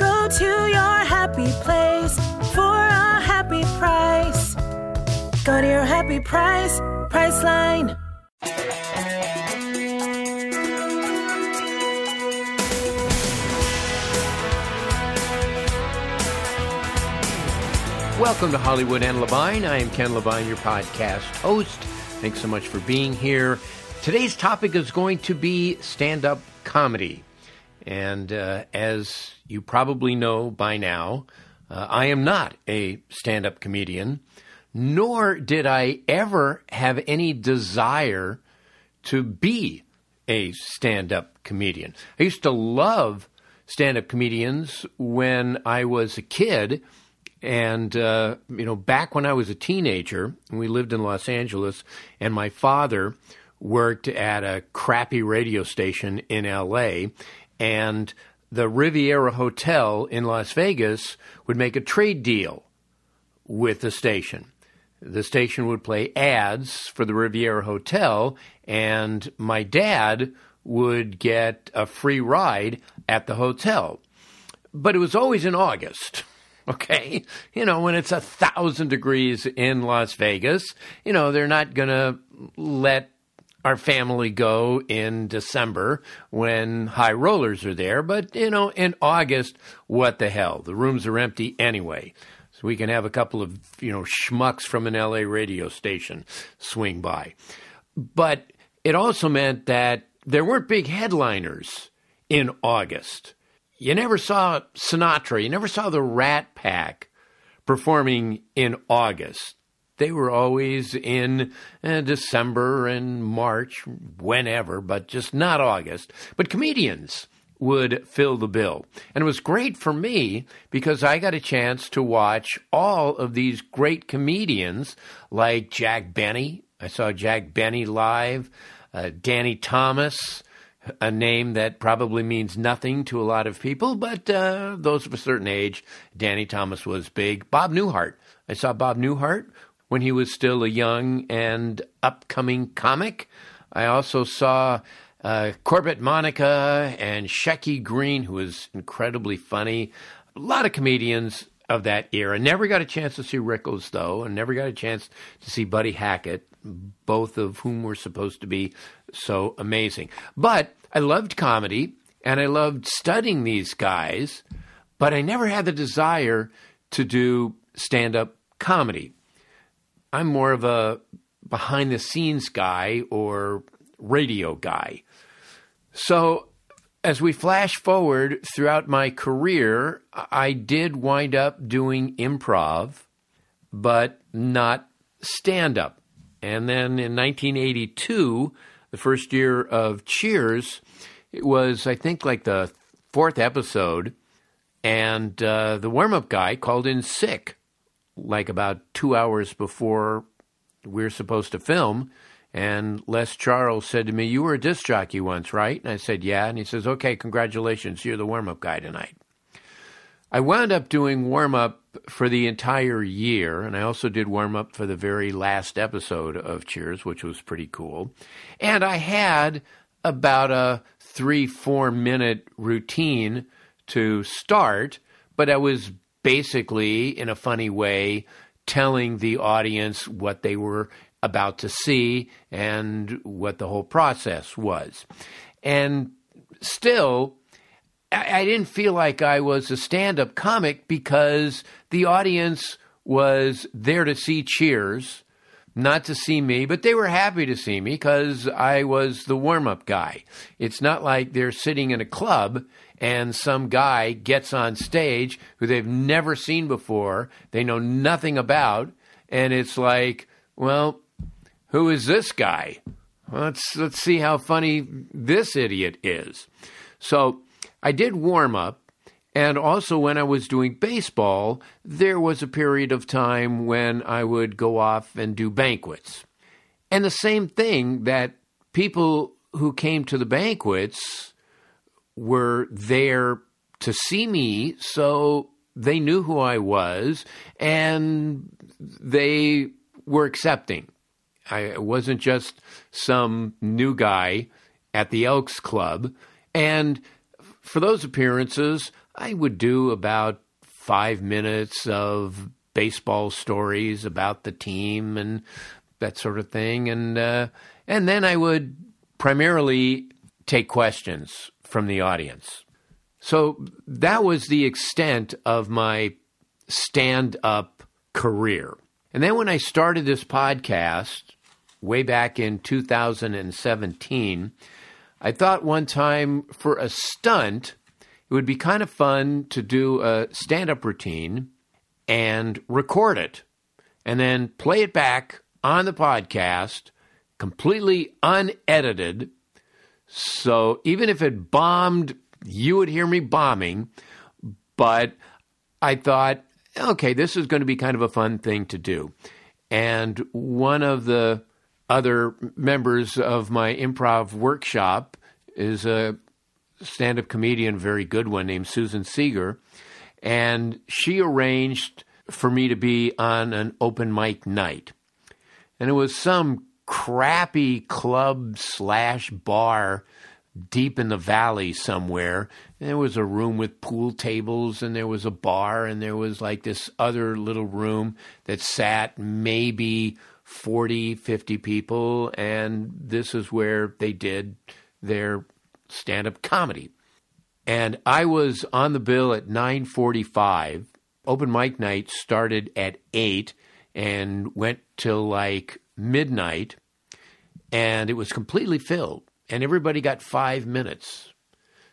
Go to your happy place for a happy price. Go to your happy price, Priceline. Welcome to Hollywood and Levine. I am Ken Levine, your podcast host. Thanks so much for being here. Today's topic is going to be stand up comedy. And uh, as you probably know by now, uh, I am not a stand up comedian, nor did I ever have any desire to be a stand up comedian. I used to love stand up comedians when I was a kid. And, uh, you know, back when I was a teenager, we lived in Los Angeles, and my father worked at a crappy radio station in LA. And the Riviera Hotel in Las Vegas would make a trade deal with the station. The station would play ads for the Riviera Hotel, and my dad would get a free ride at the hotel. But it was always in August. Okay. You know, when it's a thousand degrees in Las Vegas, you know, they're not going to let our family go in December when high rollers are there. But, you know, in August, what the hell? The rooms are empty anyway. So we can have a couple of, you know, schmucks from an LA radio station swing by. But it also meant that there weren't big headliners in August. You never saw Sinatra, you never saw the Rat Pack performing in August. They were always in uh, December and March, whenever, but just not August. But comedians would fill the bill. And it was great for me because I got a chance to watch all of these great comedians like Jack Benny. I saw Jack Benny live, uh, Danny Thomas, a name that probably means nothing to a lot of people, but uh, those of a certain age, Danny Thomas was big. Bob Newhart. I saw Bob Newhart when he was still a young and upcoming comic. I also saw uh, Corbett Monica and Shecky Greene, who was incredibly funny. A lot of comedians of that era. Never got a chance to see Rickles, though, and never got a chance to see Buddy Hackett, both of whom were supposed to be so amazing. But I loved comedy and I loved studying these guys, but I never had the desire to do stand up comedy. I'm more of a behind the scenes guy or radio guy. So, as we flash forward throughout my career, I did wind up doing improv, but not stand up. And then in 1982, the first year of Cheers, it was, I think, like the fourth episode, and uh, the warm up guy called in sick, like about two hours before we are supposed to film. And Les Charles said to me, You were a disc jockey once, right? And I said, Yeah. And he says, Okay, congratulations. You're the warm up guy tonight. I wound up doing warm up for the entire year, and I also did warm up for the very last episode of Cheers, which was pretty cool. And I had about a three, four minute routine to start, but I was basically, in a funny way, telling the audience what they were about to see and what the whole process was. And still, I, didn't feel like I was a stand up comic because the audience was there to see cheers. Not to see me, but they were happy to see me because I was the warm up guy. It's not like they're sitting in a club and some guy gets on stage who they've never seen before, they know nothing about, and it's like, well, who is this guy? Let's let's see how funny this idiot is. So I did warm up, and also when I was doing baseball, there was a period of time when I would go off and do banquets. And the same thing that people who came to the banquets were there to see me, so they knew who I was and they were accepting. I wasn't just some new guy at the Elks Club. And for those appearances, I would do about five minutes of baseball stories about the team and that sort of thing. And, uh, and then I would primarily take questions from the audience. So that was the extent of my stand up career. And then when I started this podcast way back in 2017, I thought one time for a stunt, it would be kind of fun to do a stand up routine and record it and then play it back on the podcast completely unedited. So even if it bombed, you would hear me bombing. But I thought, okay, this is going to be kind of a fun thing to do. And one of the other members of my improv workshop is a stand up comedian, very good one, named Susan Seeger. And she arranged for me to be on an open mic night. And it was some crappy club slash bar deep in the valley somewhere. And there was a room with pool tables, and there was a bar, and there was like this other little room that sat maybe 40, 50 people. And this is where they did their stand up comedy. And I was on the bill at 945. Open mic night started at 8 and went till like midnight. And it was completely filled. And everybody got five minutes.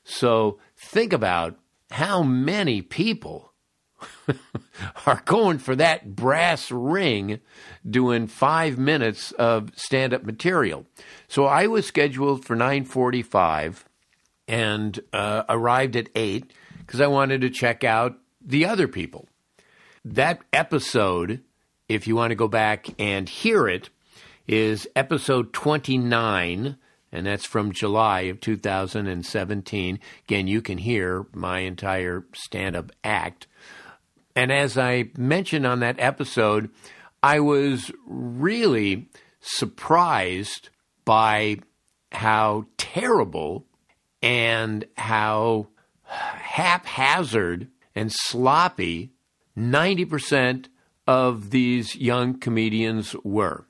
So think about how many people are going for that brass ring doing five minutes of stand-up material. So I was scheduled for 9:45 and uh, arrived at eight because I wanted to check out the other people. That episode, if you want to go back and hear it, is episode 29 and that's from July of 2017. Again, you can hear my entire stand up act. And as I mentioned on that episode, I was really surprised by how terrible and how haphazard and sloppy 90% of these young comedians were.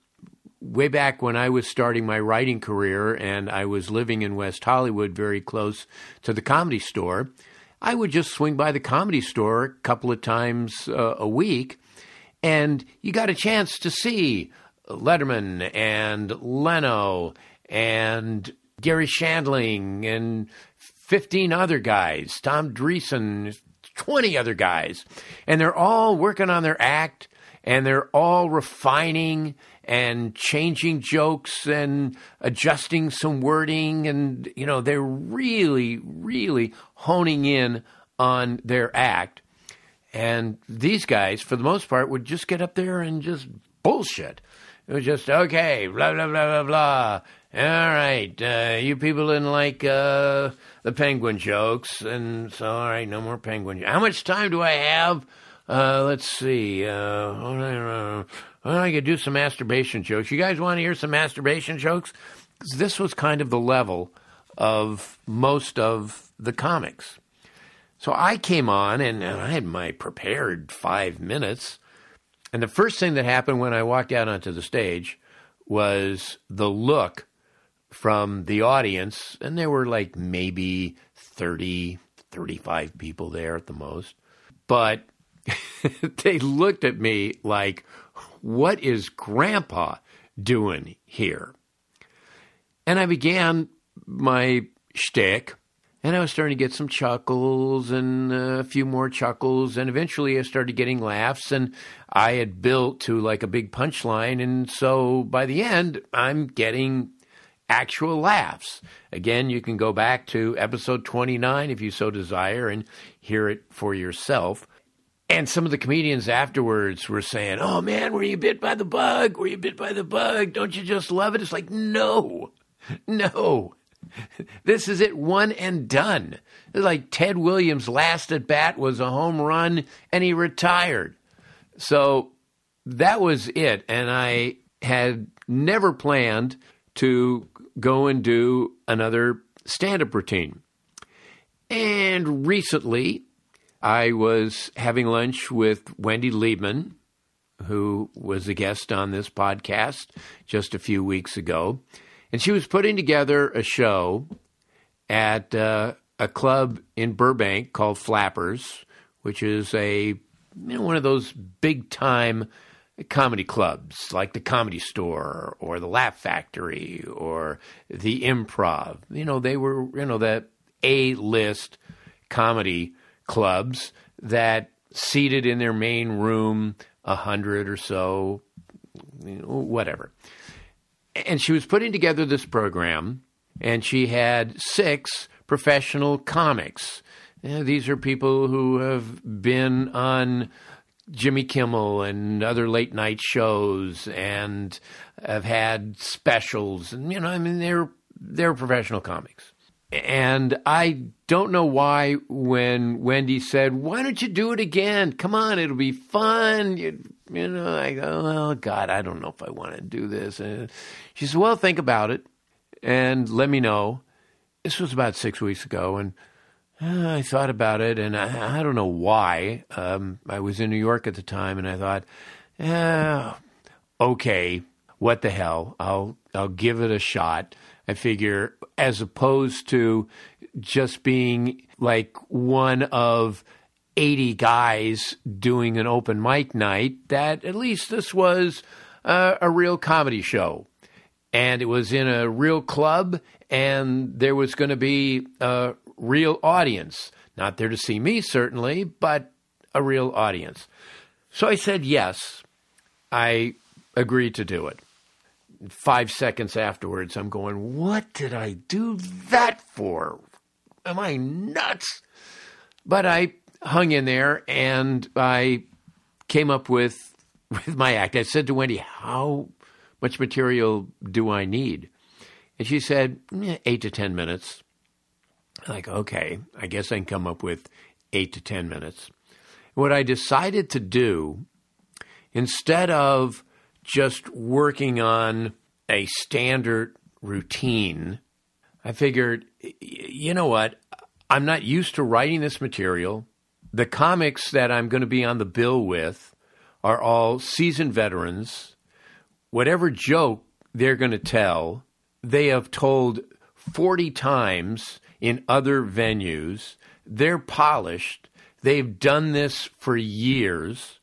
Way back when I was starting my writing career and I was living in West Hollywood, very close to the comedy store, I would just swing by the comedy store a couple of times uh, a week, and you got a chance to see Letterman and Leno and Garry Shandling and 15 other guys, Tom Dreesen, 20 other guys. And they're all working on their act and they're all refining and changing jokes and adjusting some wording. And you know they're really really honing in on their act. And these guys for the most part would just get up there and just bullshit. It was just okay blah blah blah blah blah all right uh, you people didn't like uh, the penguin jokes and so all right no more penguin how much time do i have uh, let's see. Uh, well, I could do some masturbation jokes. You guys want to hear some masturbation jokes? This was kind of the level of most of the comics. So I came on and, and I had my prepared five minutes. And the first thing that happened when I walked out onto the stage was the look from the audience. And there were like maybe 30, 35 people there at the most. But they looked at me like, what is grandpa doing here? And I began my shtick, and I was starting to get some chuckles and a few more chuckles, and eventually I started getting laughs, and I had built to like a big punchline, and so by the end, I'm getting actual laughs. Again, you can go back to episode 29 if you so desire and hear it for yourself. And some of the comedians afterwards were saying, Oh man, were you bit by the bug? Were you bit by the bug? Don't you just love it? It's like, no, no. This is it, one and done. It's like Ted Williams' last at bat was a home run and he retired. So that was it. And I had never planned to go and do another stand up routine. And recently, I was having lunch with Wendy Liebman, who was a guest on this podcast just a few weeks ago. And she was putting together a show at uh, a club in Burbank called Flappers, which is a you know, one of those big time comedy clubs like the Comedy Store or the Laugh Factory or the Improv. You know, they were you know the A list comedy clubs that seated in their main room a hundred or so, you know, whatever. And she was putting together this program, and she had six professional comics. You know, these are people who have been on Jimmy Kimmel and other late night shows and have had specials and you know I mean they're they're professional comics. And I don't know why when Wendy said, "Why don't you do it again? Come on, it'll be fun." You, you know, I go, "Oh God, I don't know if I want to do this." And she said, "Well, think about it and let me know." This was about six weeks ago, and uh, I thought about it, and I, I don't know why. Um, I was in New York at the time, and I thought, "Yeah, okay, what the hell? I'll I'll give it a shot." I figure, as opposed to just being like one of 80 guys doing an open mic night, that at least this was uh, a real comedy show. And it was in a real club, and there was going to be a real audience. Not there to see me, certainly, but a real audience. So I said yes. I agreed to do it five seconds afterwards, I'm going, What did I do that for? Am I nuts? But I hung in there and I came up with, with my act. I said to Wendy, How much material do I need? And she said, eh, Eight to 10 minutes. Like, okay, I guess I can come up with eight to 10 minutes. What I decided to do, instead of just working on a standard routine, I figured, you know what? I'm not used to writing this material. The comics that I'm going to be on the bill with are all seasoned veterans. Whatever joke they're going to tell, they have told 40 times in other venues. They're polished. They've done this for years.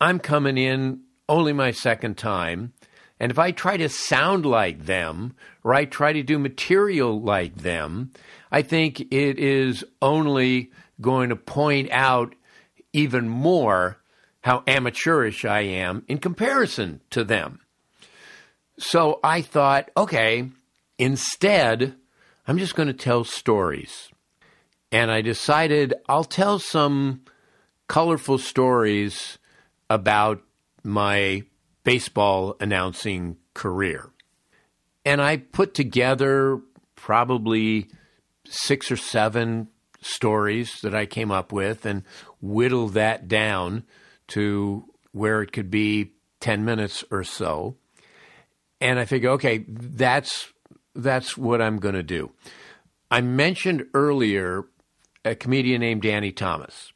I'm coming in only my second time. And if I try to sound like them, or I try to do material like them, I think it is only going to point out even more how amateurish I am in comparison to them. So I thought, okay, instead, I'm just going to tell stories. And I decided I'll tell some colorful stories about my baseball announcing career. And I put together probably six or seven stories that I came up with and whittled that down to where it could be 10 minutes or so. And I figure, okay, that's that's what I'm going to do. I mentioned earlier a comedian named Danny Thomas.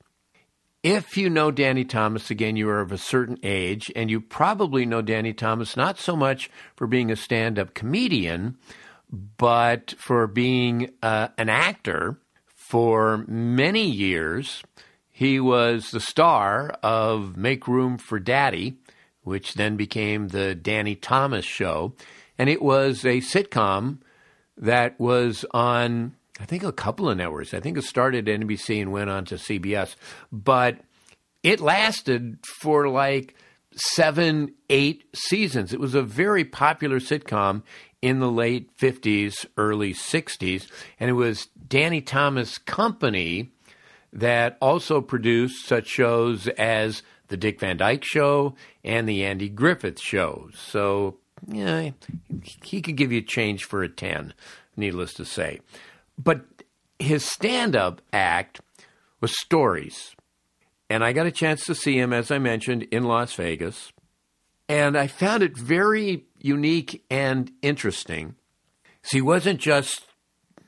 If you know Danny Thomas, again, you are of a certain age, and you probably know Danny Thomas not so much for being a stand up comedian, but for being uh, an actor for many years. He was the star of Make Room for Daddy, which then became the Danny Thomas Show. And it was a sitcom that was on, I think, a couple of networks. I think it started at NBC and went on to CBS. But it lasted for like seven, eight seasons. It was a very popular sitcom in the late 50s, early 60s. And it was Danny Thomas Company that also produced such shows as The Dick Van Dyke Show and The Andy Griffith Show. So, yeah, he could give you change for a 10, needless to say. But his stand up act was stories. And I got a chance to see him, as I mentioned, in Las Vegas. And I found it very unique and interesting. So he wasn't just,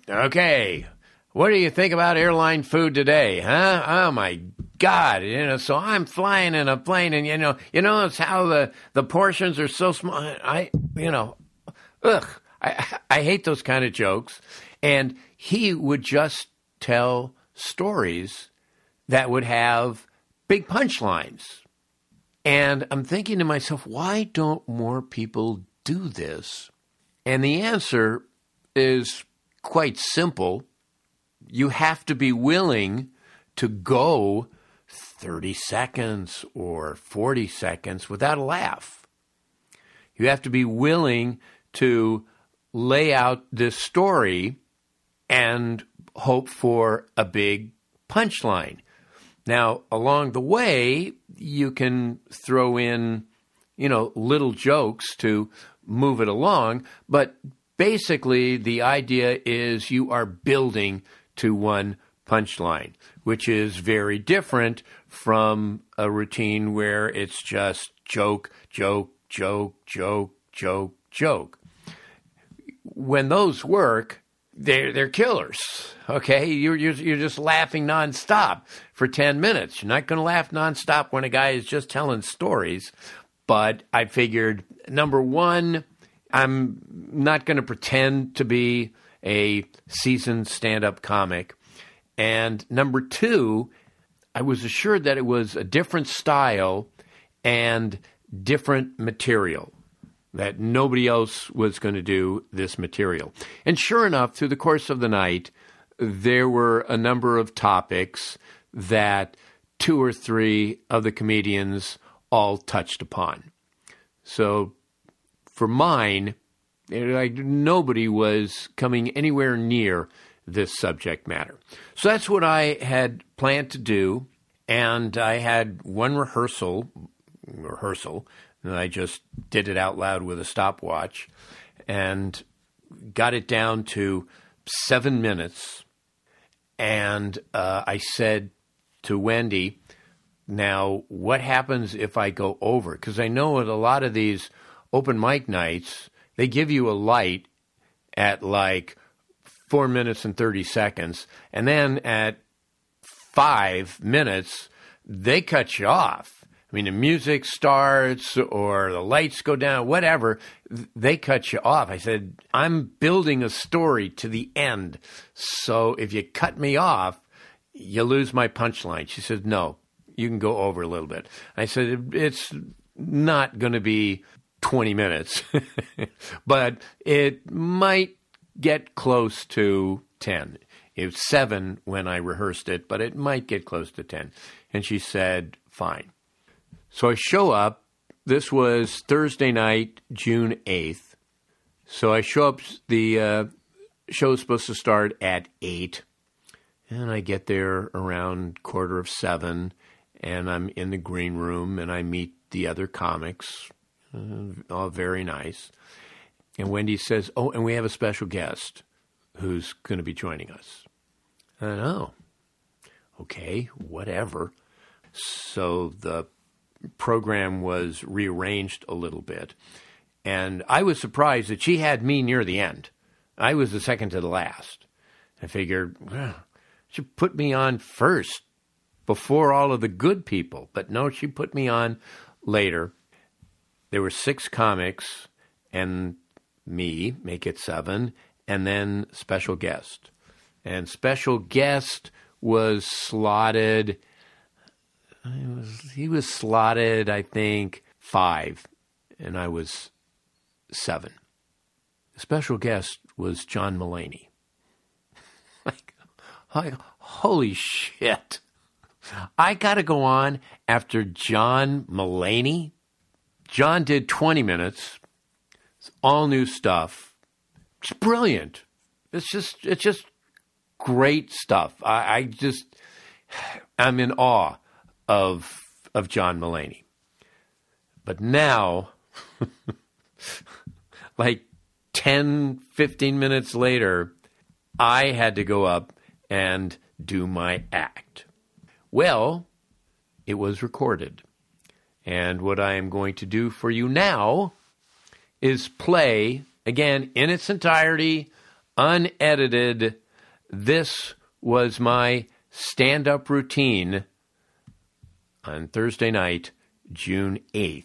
okay, what do you think about airline food today, huh? Oh my God! You know, so I'm flying in a plane, and you know, you notice how the the portions are so small. I, you know, ugh, I I hate those kind of jokes. And he would just tell stories that would have big punchlines. And I'm thinking to myself, why don't more people do this? And the answer is quite simple you have to be willing to go 30 seconds or 40 seconds without a laugh. You have to be willing to lay out this story and hope for a big punchline. Now, along the way, you can throw in, you know, little jokes to move it along, but basically the idea is you are building to one punchline, which is very different from a routine where it's just joke, joke, joke, joke, joke, joke. When those work, they're they're killers. Okay, you're you're, you're just laughing nonstop for ten minutes. You're not going to laugh nonstop when a guy is just telling stories. But I figured number one, I'm not going to pretend to be a seasoned stand up comic. And number two, I was assured that it was a different style and different material, that nobody else was going to do this material. And sure enough, through the course of the night, there were a number of topics that two or three of the comedians all touched upon. So for mine, like nobody was coming anywhere near this subject matter. So that's what I had planned to do, and I had one rehearsal, rehearsal, and I just did it out loud with a stopwatch, and got it down to seven minutes. And uh, I said to Wendy, "Now, what happens if I go over?" Because I know at a lot of these open mic nights they give you a light at like four minutes and 30 seconds. And then at five minutes, they cut you off. I mean, the music starts or the lights go down, whatever, they cut you off. I said, I'm building a story to the end. So if you cut me off, you lose my punchline. She said, No, you can go over a little bit. I said, It's not going to be 20 minutes, but it might get close to 10. It was seven when I rehearsed it, but it might get close to 10. And she said, fine. So I show up. This was Thursday night, June 8th. So I show up. The uh, show is supposed to start at 8. And I get there around quarter of 7. And I'm in the green room and I meet the other comics, uh, very nice. And Wendy says, Oh, and we have a special guest who's going to be joining us. And oh, okay, whatever. So the program was rearranged a little bit. And I was surprised that she had me near the end. I was the second to the last. I figured, well, she put me on first before all of the good people. But no, she put me on later there were six comics and me, make it seven, and then special guest. And special guest was slotted. Was, he was slotted, I think, five, and I was seven. The special guest was John Mulaney. like, like, holy shit. I got to go on after John Mulaney. John did 20 minutes. It's all new stuff. It's brilliant. It's just, it's just great stuff. I, I just, I'm in awe of of John Mulaney. But now, like 10, 15 minutes later, I had to go up and do my act. Well, it was recorded. And what I am going to do for you now is play, again, in its entirety, unedited. This was my stand up routine on Thursday night, June 8th.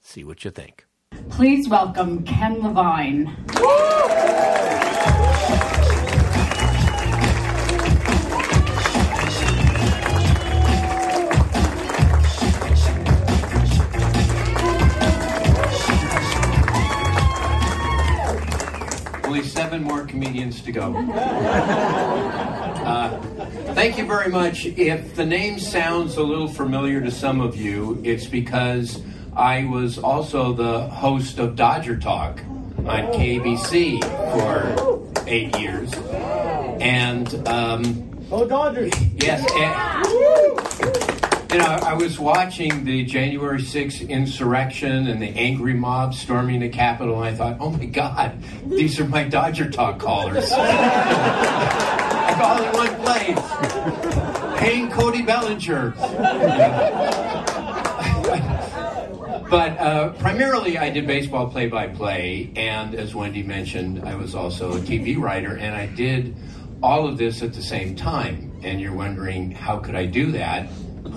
See what you think. Please welcome Ken Levine. Only seven more comedians to go. Uh, thank you very much. If the name sounds a little familiar to some of you, it's because I was also the host of Dodger Talk on KABC for eight years. And, um, Oh, Dodgers! yes, and, you know, I was watching the January 6th insurrection and the angry mob storming the Capitol, and I thought, oh my God, these are my Dodger Talk callers. all in one place. Paying Cody Bellinger. but uh, primarily, I did baseball play by play, and as Wendy mentioned, I was also a TV writer, and I did all of this at the same time. And you're wondering, how could I do that?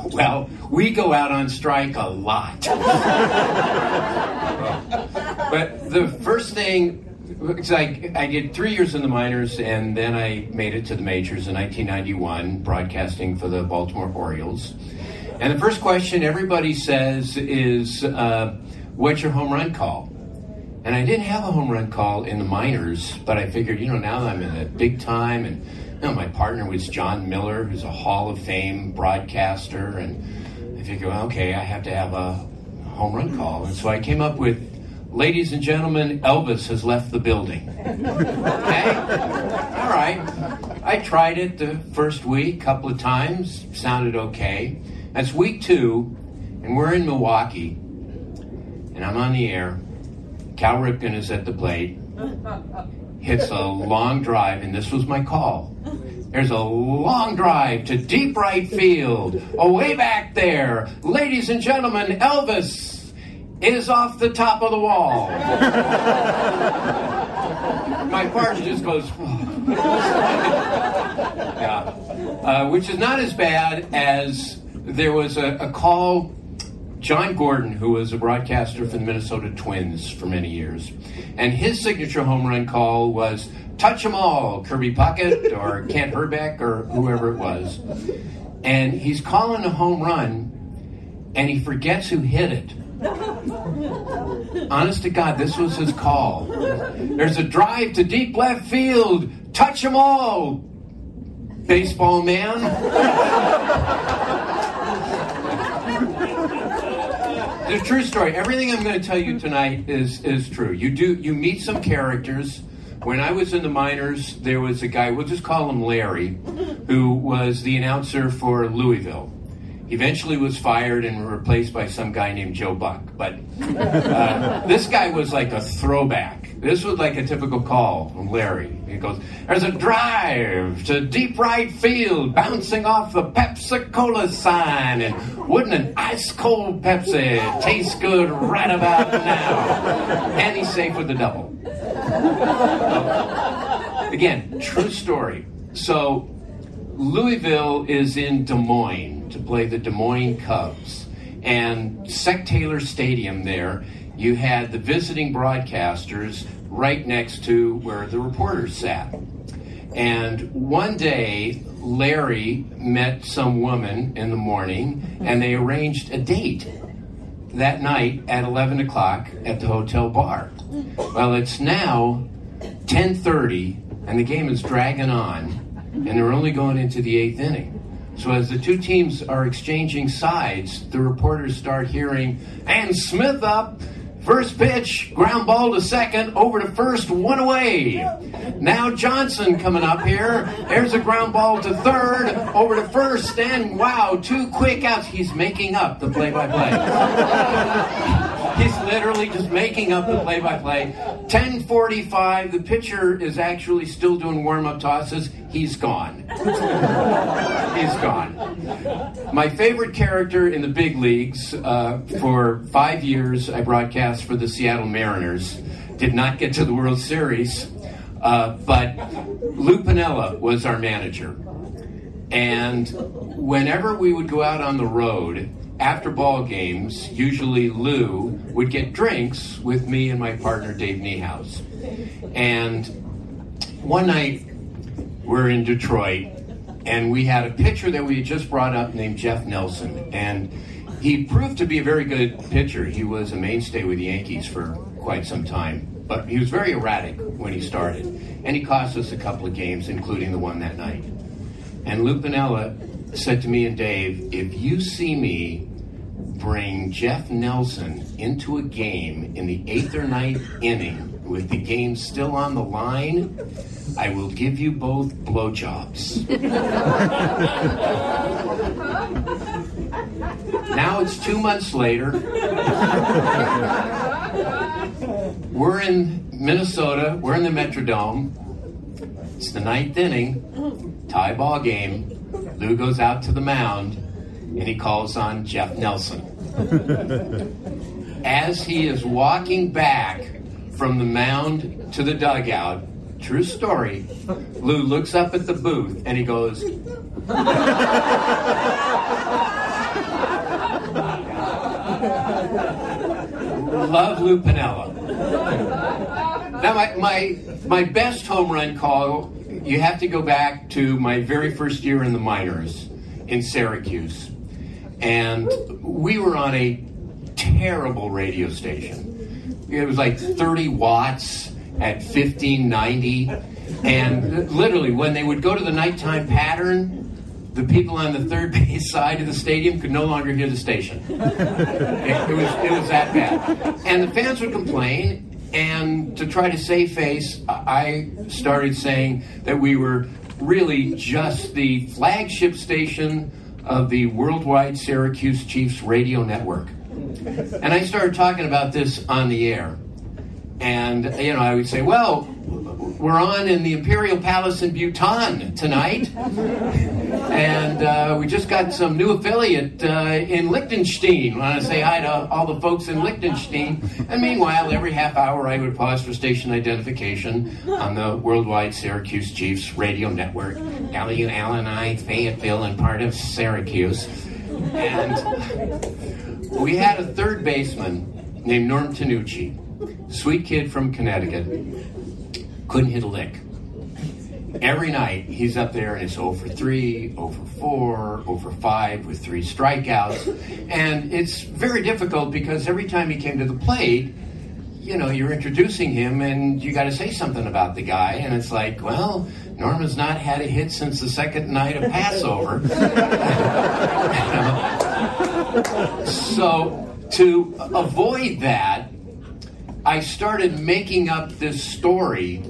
Well, we go out on strike a lot. but the first thing, because I, I did three years in the minors and then I made it to the majors in 1991, broadcasting for the Baltimore Orioles. And the first question everybody says is, uh, What's your home run call? And I didn't have a home run call in the minors, but I figured, you know, now that I'm in the big time, and you know, my partner was Jon Miller, who's a Hall of Fame broadcaster, and I figured, well, okay, I have to have a home run call. And so I came up with, ladies and gentlemen, Elvis has left the building. okay? All right. I tried it the first week, a couple of times, sounded okay. That's week two, and we're in Milwaukee, and I'm on the air. Cal Ripken is at the plate, hits a long drive, and this was my call. There's a long drive to deep right field, away back there. Ladies and gentlemen, Elvis is off the top of the wall. my partner just goes, yeah. Uh, which is not as bad as there was a, a call John Gordon, who was a broadcaster for the Minnesota Twins for many years, and his signature home run call was "Touch 'em all," Kirby Puckett or Kent Hrbek or whoever it was, and he's calling a home run, and he forgets who hit it. Honest to God, this was his call. There's a drive to deep left field. Touch 'em all, baseball man. the true story. Everything I'm going to tell you tonight is is true. You do you meet some characters. When I was in the minors, there was a guy. We'll just call him Larry, who was the announcer for Louisville. Eventually was fired and replaced by some guy named Joe Buck. But uh, this guy was like a throwback. This was like a typical call from Larry. He goes, "There's a drive to deep right field, bouncing off the Pepsi Cola sign, and wouldn't an ice cold Pepsi taste good right about now?" And he's safe with the double. Again, true story. So Louisville is in Des Moines to play the Des Moines Cubs. And Sec Taylor Stadium there, you had the visiting broadcasters right next to where the reporters sat. And one day, Larry met some woman in the morning and they arranged a date that night at 11 o'clock at the hotel bar. Well, it's now 10:30, and the game is dragging on, and they're only going into the eighth inning. So as the two teams are exchanging sides, the reporters start hearing, "And Smith up." First pitch, ground ball to second, over to first, one away. Now Johnson coming up here. There's a ground ball to third, over to first, and wow, two quick outs. He's making up the play by play. Literally just making up the play by play. 1045, the pitcher is actually still doing warm up tosses. He's gone. He's gone. My favorite character in the big leagues uh, for five years, I broadcast for the Seattle Mariners. Did not get to the World Series, uh, but Lou Piniella was our manager. And whenever we would go out on the road, after ball games, usually Lou would get drinks with me and my partner Dave Niehaus. And one night we're in Detroit and we had a pitcher that we had just brought up named Jeff Nelson. And he proved to be a very good pitcher. He was a mainstay with the Yankees for quite some time, but he was very erratic when he started. And he cost us a couple of games, including the one that night. And Lou Piniella said to me and Dave, if you see me bring Jeff Nelson into a game in the eighth or ninth inning with the game still on the line, I will give you both blowjobs. now it's two months later. We're in Minnesota. We're in the Metrodome. It's the ninth inning, tie ball game. Lou goes out to the mound and he calls on Jeff Nelson. As he is walking back from the mound to the dugout, true story, Lou looks up at the booth and he goes, Love Lou Piniella. Now, my, my, my best home run call, you have to go back to my very first year in the minors in Syracuse. And we were on a terrible radio station. It was like 30 watts at 1590. And literally, when they would go to the nighttime pattern, the people on the third base side of the stadium could no longer hear the station. It, was, it was that bad. And the fans would complain, and to try to save face, I started saying that we were really just the flagship station of the worldwide Syracuse Chiefs radio network. And I started talking about this on the air. And, you know, I would say, well, we're on in the Imperial Palace in Bhutan tonight. and uh, we just got some new affiliate uh, in Liechtenstein. Want to say hi to all the folks in Liechtenstein. And meanwhile, every half hour I would pause for station identification on the worldwide Syracuse Chiefs radio network, WLNI Fayetteville and part of Syracuse. And we had a third baseman named Norm Tanucci, sweet kid from Connecticut couldn't hit a lick. Every night he's up there and it's over 3, over 4, over 5 with three strikeouts. And it's very difficult because every time he came to the plate, you know, you're introducing him and you got to say something about the guy. And it's like, well, Norman's not had a hit since the second night of Passover. so to avoid that, I started making up this story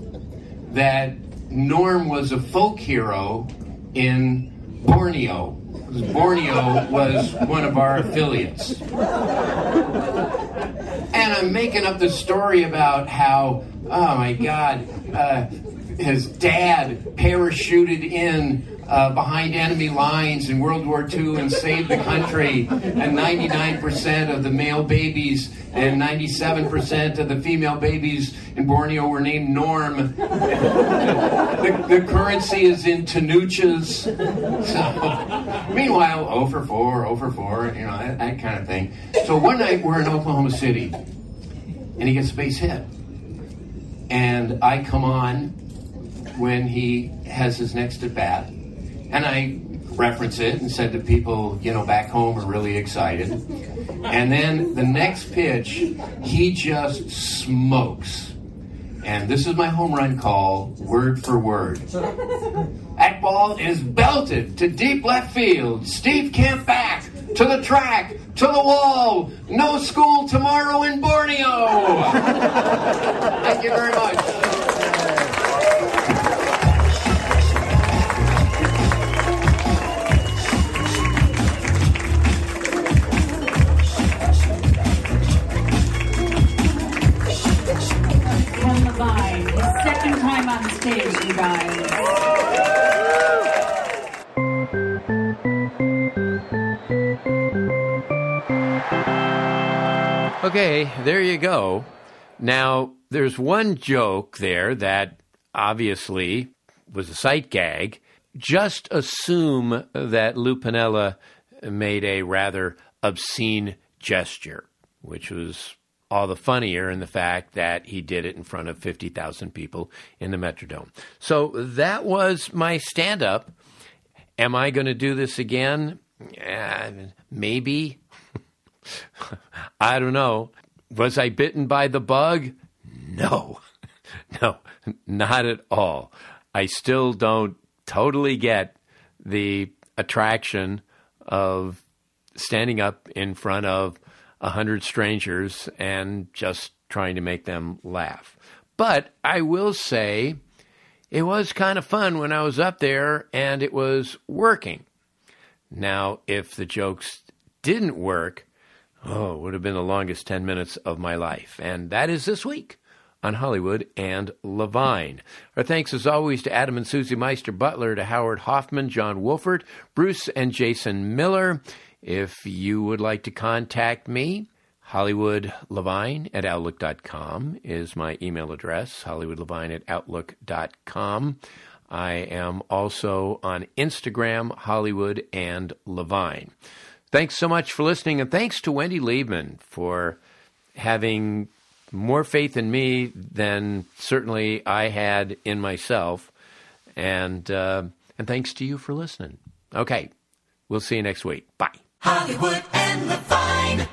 that Norm was a folk hero in Borneo. Borneo was one of our affiliates. And I'm making up the story about how, oh my God, uh, his dad parachuted in uh, behind enemy lines in World War II and saved the country, and 99% of the male babies and 97% of the female babies in Borneo were named Norm. the, the, currency is in tenuchas. So, meanwhile, 0 for 4, 0 for 4, you know, that, that kind of thing. So one night we're in Oklahoma City, and he gets a base hit. And I come on when he has his next at bat, and I reference it and said to people, you know, back home are really excited. And then the next pitch, he just smokes. And this is my home run call, word for word. That ball is belted to deep left field. Steve Kemp back to the track, to the wall. No school tomorrow in Borneo. Thank you very much. Guys. Okay, there you go. Now, there's one joke there that obviously was a sight gag. Just assume that Lou Piniella made a rather obscene gesture, which was all the funnier in the fact that he did it in front of 50,000 people in the Metrodome. So that was my stand up. Am I going to do this again? Uh, maybe. I don't know. Was I bitten by the bug? No. No, not at all. I still don't totally get the attraction of standing up in front of a hundred strangers and just trying to make them laugh. But I will say it was kind of fun when I was up there and it was working. Now, if the jokes didn't work, oh, it would have been the longest 10 minutes of my life. And that is this week on Hollywood and Levine. Our thanks, as always, to Adam and Susie Meister Butler, to Howard Hoffman, John Wolford, Bruce and Jason Miller. If you would like to contact me, HollywoodLevine at Outlook.com is my email address, HollywoodLevine at Outlook.com. I am also on Instagram, Hollywood and Levine. Thanks so much for listening, and thanks to Wendy Liebman for having more faith in me than certainly I had in myself. And, uh, and thanks to you for listening. Okay, we'll see you next week. Bye. Hollywood and Levine.